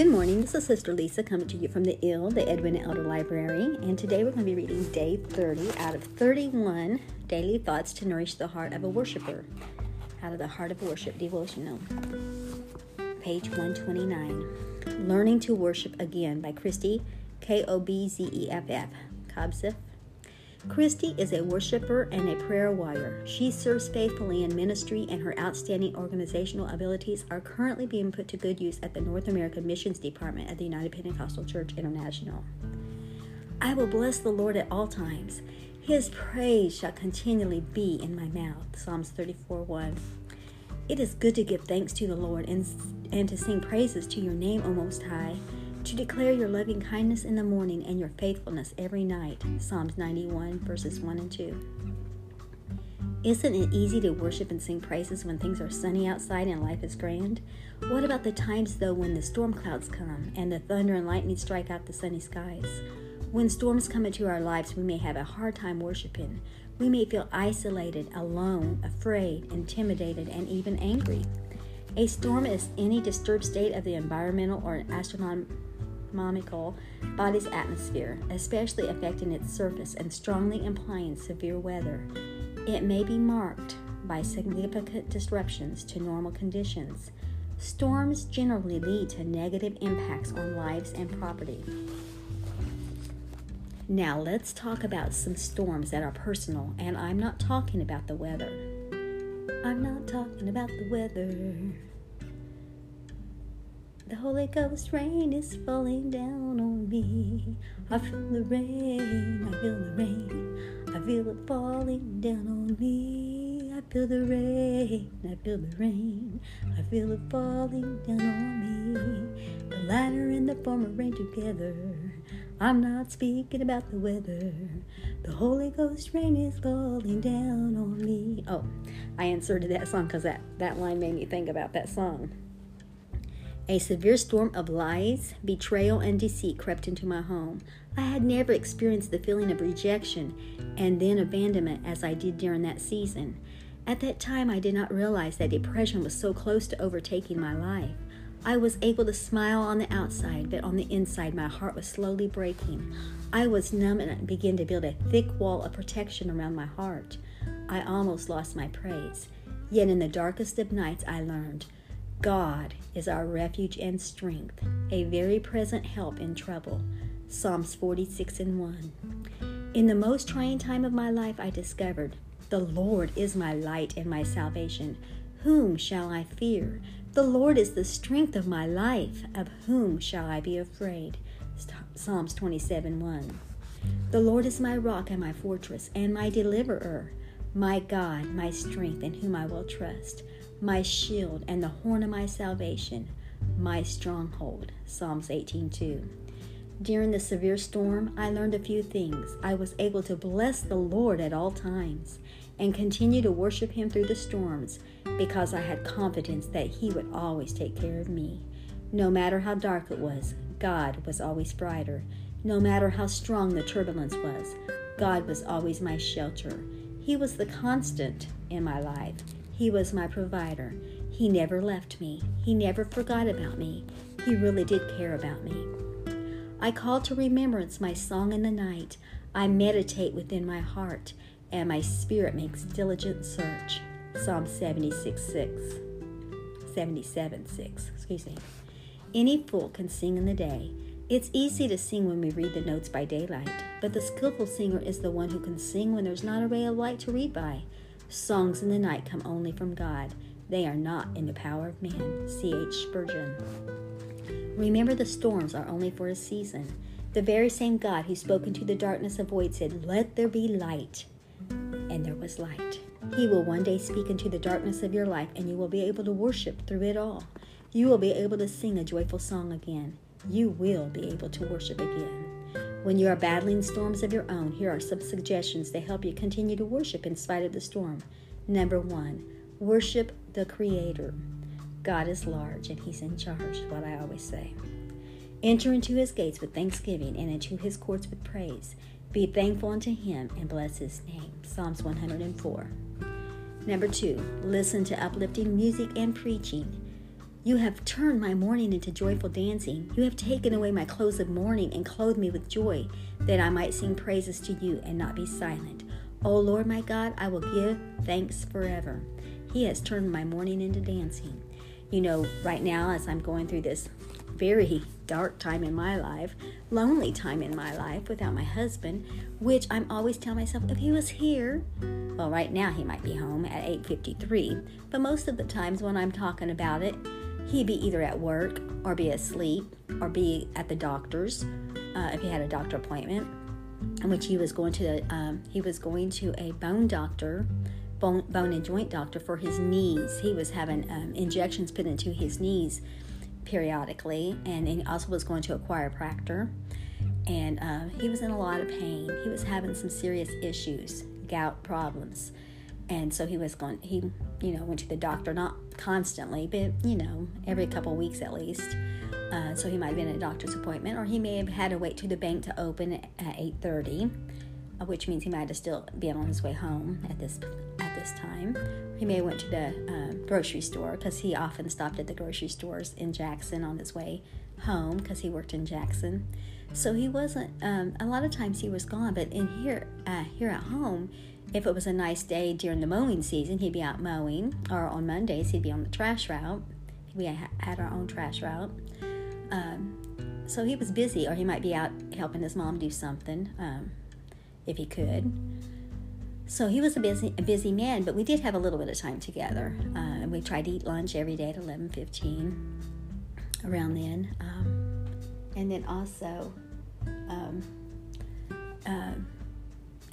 Good morning. This is Sister Lisa coming to you from the IL, the Edwina Elder Library, and today we're going to be reading day 30 out of 31 daily thoughts to nourish the heart of a worshiper. Out of the Heart of Worship devotional. Page 129. Learning to Worship Again by Christy, K O B Z E F F, Kobzeff, Christy is a worshiper and a prayer warrior. She serves faithfully in ministry, and her outstanding organizational abilities are currently being put to good use at the North American Missions Department at the United Pentecostal Church International. I will bless the Lord at all times. His praise shall continually be in my mouth. Psalms 34 1. It is good to give thanks to the Lord and, and to sing praises to your name, O Most High to declare your loving kindness in the morning and your faithfulness every night. Psalms 91, verses 1 and 2. Isn't it easy to worship and sing praises when things are sunny outside and life is grand? What about the times, though, when the storm clouds come and the thunder and lightning strike out the sunny skies? When storms come into our lives, we may have a hard time worshiping. We may feel isolated, alone, afraid, intimidated, and even angry. A storm is any disturbed state of the environmental or astronomical astronomical body's atmosphere, especially affecting its surface and strongly implying severe weather. It may be marked by significant disruptions to normal conditions. Storms generally lead to negative impacts on lives and property. Now, let's talk about some storms that are personal, and I'm not talking about the weather. I'm not talking about the weather. The Holy Ghost rain is falling down on me. I feel the rain, I feel the rain, I feel it falling down on me. I feel the rain, I feel the rain, I feel it falling down on me. The latter and the former rain together. I'm not speaking about the weather. The Holy Ghost rain is falling down on me. Oh, I inserted that song because that, that line made me think about that song. A severe storm of lies, betrayal, and deceit crept into my home. I had never experienced the feeling of rejection and then abandonment as I did during that season. At that time, I did not realize that depression was so close to overtaking my life. I was able to smile on the outside, but on the inside, my heart was slowly breaking. I was numb and began to build a thick wall of protection around my heart. I almost lost my praise. Yet in the darkest of nights, I learned God is our refuge and strength, a very present help in trouble. Psalms 46 and 1. In the most trying time of my life, I discovered the Lord is my light and my salvation. Whom shall I fear? The Lord is the strength of my life. Of whom shall I be afraid? Psalms 27 1. The Lord is my rock and my fortress and my deliverer, my God, my strength, in whom I will trust my shield and the horn of my salvation, my stronghold. Psalms 18:2. During the severe storm, I learned a few things. I was able to bless the Lord at all times and continue to worship him through the storms because I had confidence that he would always take care of me. No matter how dark it was, God was always brighter. No matter how strong the turbulence was, God was always my shelter. He was the constant in my life. He was my provider. He never left me. He never forgot about me. He really did care about me. I call to remembrance my song in the night. I meditate within my heart, and my spirit makes diligent search. Psalm 76 6. 77 6. Excuse me. Any fool can sing in the day. It's easy to sing when we read the notes by daylight, but the skillful singer is the one who can sing when there's not a ray of light to read by. Songs in the night come only from God. They are not in the power of man. C.H. Spurgeon. Remember, the storms are only for a season. The very same God who spoke into the darkness of void said, Let there be light. And there was light. He will one day speak into the darkness of your life, and you will be able to worship through it all. You will be able to sing a joyful song again. You will be able to worship again. When you are battling storms of your own, here are some suggestions to help you continue to worship in spite of the storm. Number one, worship the Creator. God is large and He's in charge, what I always say. Enter into His gates with thanksgiving and into His courts with praise. Be thankful unto Him and bless His name. Psalms 104. Number two, listen to uplifting music and preaching. You have turned my mourning into joyful dancing. You have taken away my clothes of mourning and clothed me with joy, that I might sing praises to you and not be silent. O Lord my God, I will give thanks forever. He has turned my mourning into dancing. You know, right now, as I'm going through this very dark time in my life, lonely time in my life without my husband, which I'm always telling myself if he was here, well right now he might be home at 8:53, but most of the times when I'm talking about it, he'd be either at work or be asleep or be at the doctor's uh, if he had a doctor appointment, in which he was going to the, um, he was going to a bone doctor bone, bone and joint doctor for his knees. He was having um, injections put into his knees periodically, and he also was going to a chiropractor. And uh, he was in a lot of pain. He was having some serious issues, gout problems, and so he was going. He, you know, went to the doctor not constantly, but you know, every couple weeks at least. Uh, so he might have been at a doctor's appointment, or he may have had to wait to the bank to open at 8:30 which means he might have still been on his way home at this at this time. He may have went to the uh, grocery store because he often stopped at the grocery stores in Jackson on his way home because he worked in Jackson. So he wasn't. Um, a lot of times he was gone, but in here uh, here at home, if it was a nice day during the mowing season, he'd be out mowing, or on Mondays he'd be on the trash route. We had our own trash route. Um, so he was busy, or he might be out helping his mom do something. Um, if he could. So he was a busy, a busy man, but we did have a little bit of time together. Uh, and we tried to eat lunch every day at 11:15, around then. Um, and then also, um, uh,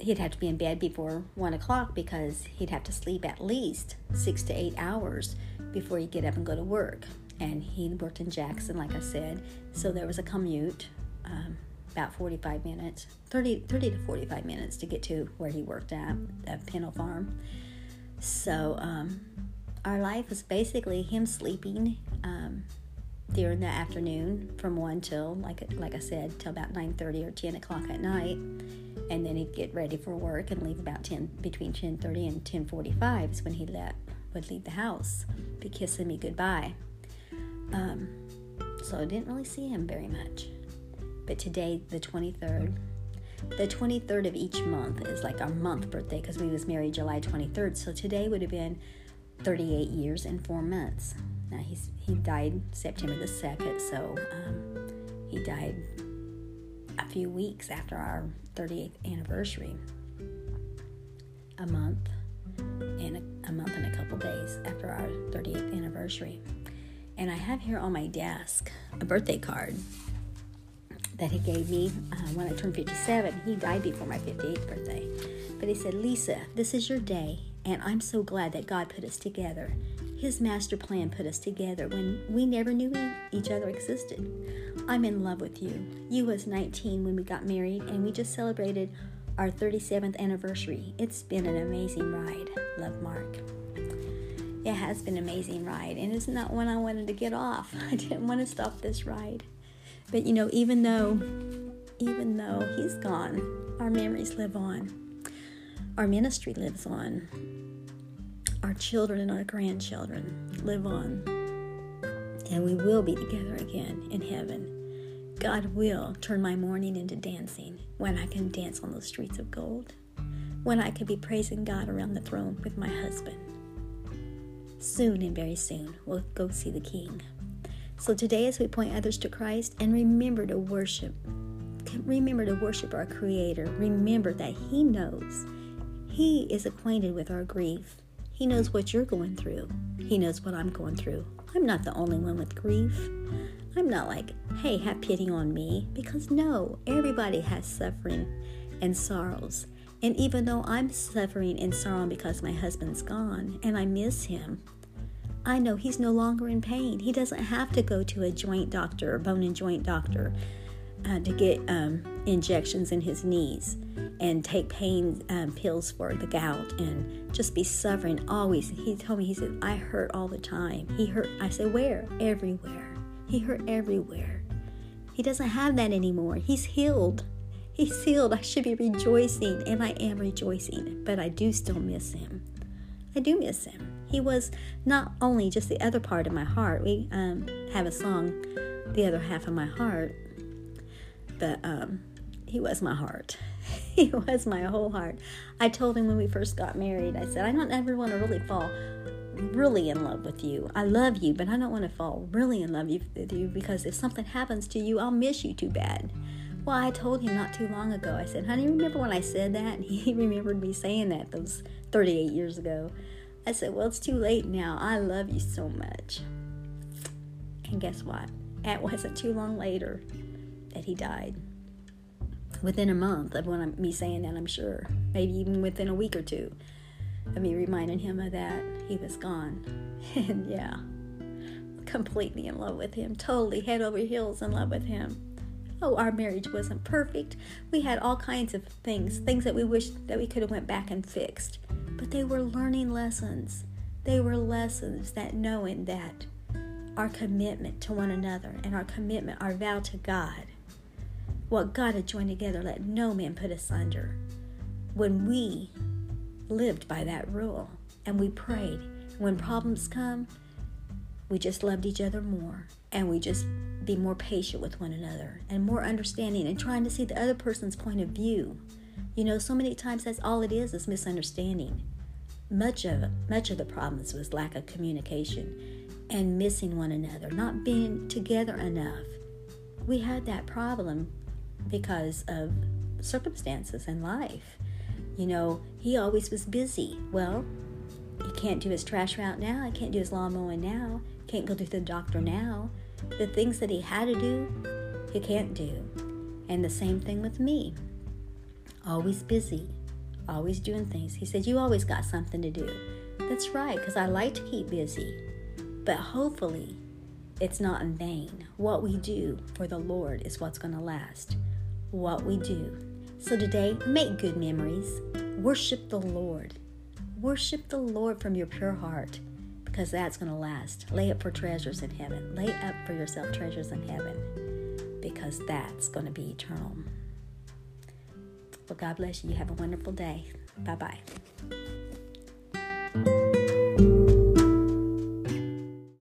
he'd have to be in bed before one o'clock because he'd have to sleep at least six to eight hours before he'd get up and go to work. And he worked in Jackson, like I said, so there was a commute. Um, about 45 minutes, 30, 30 to 45 minutes to get to where he worked at, at Pennell Farm. So um, our life was basically him sleeping um, during the afternoon from 1 till, like, like I said, till about 9.30 or 10 o'clock at night. And then he'd get ready for work and leave about 10, between 10.30 and 10.45 is when he would leave the house, be kissing me goodbye. Um, so I didn't really see him very much. But today the 23rd the 23rd of each month is like our month birthday because we was married july 23rd so today would have been 38 years and four months. Now he's he died september the 2nd so um, he died a few weeks after our 38th anniversary a month and a, a month and a couple days after our 38th anniversary and i have here on my desk a birthday card that he gave me uh, when I turned 57. He died before my 58th birthday. But he said, Lisa, this is your day, and I'm so glad that God put us together. His master plan put us together when we never knew each other existed. I'm in love with you. You was 19 when we got married, and we just celebrated our 37th anniversary. It's been an amazing ride. Love, Mark. It has been an amazing ride, and it's not one I wanted to get off. I didn't want to stop this ride. But you know, even though even though he's gone, our memories live on. Our ministry lives on. Our children and our grandchildren live on. And we will be together again in heaven. God will turn my mourning into dancing when I can dance on those streets of gold. When I can be praising God around the throne with my husband. Soon and very soon, we'll go see the King. So today, as we point others to Christ and remember to worship, remember to worship our Creator, remember that He knows. He is acquainted with our grief. He knows what you're going through. He knows what I'm going through. I'm not the only one with grief. I'm not like, hey, have pity on me, because no, everybody has suffering and sorrows. And even though I'm suffering and sorrow because my husband's gone and I miss him, I know he's no longer in pain. He doesn't have to go to a joint doctor, bone and joint doctor, uh, to get um, injections in his knees and take pain um, pills for the gout and just be suffering always. He told me, he said, I hurt all the time. He hurt. I said, where? Everywhere. He hurt everywhere. He doesn't have that anymore. He's healed. He's healed. I should be rejoicing, and I am rejoicing, but I do still miss him. I do miss him. He was not only just the other part of my heart. We um, have a song, The Other Half of My Heart, but um, he was my heart. he was my whole heart. I told him when we first got married, I said, I don't ever want to really fall really in love with you. I love you, but I don't want to fall really in love with you because if something happens to you, I'll miss you too bad. Well, I told him not too long ago. I said, honey, remember when I said that? And he remembered me saying that those 38 years ago. I said, well, it's too late now. I love you so much. And guess what? It wasn't too long later that he died within a month of when I'm, me saying that, I'm sure. Maybe even within a week or two of me reminding him of that, he was gone. and yeah, completely in love with him, totally head over heels in love with him. Oh, our marriage wasn't perfect. We had all kinds of things, things that we wish that we could have went back and fixed. But they were learning lessons. They were lessons that knowing that our commitment to one another and our commitment, our vow to God what God had joined together, let no man put asunder. When we lived by that rule and we prayed, when problems come, we just loved each other more and we just be more patient with one another and more understanding and trying to see the other person's point of view. You know, so many times that's all it is is misunderstanding. Much of much of the problems was lack of communication and missing one another, not being together enough. We had that problem because of circumstances in life. You know, he always was busy. Well, he can't do his trash route now. He can't do his lawn mowing now. Can't go to the doctor now. The things that he had to do, he can't do. And the same thing with me. Always busy, always doing things. He said, You always got something to do. That's right, because I like to keep busy. But hopefully, it's not in vain. What we do for the Lord is what's going to last what we do. So today, make good memories. Worship the Lord. Worship the Lord from your pure heart because that's going to last. Lay up for treasures in heaven. Lay up for yourself treasures in heaven because that's going to be eternal. Well, God bless you. You have a wonderful day. Bye bye.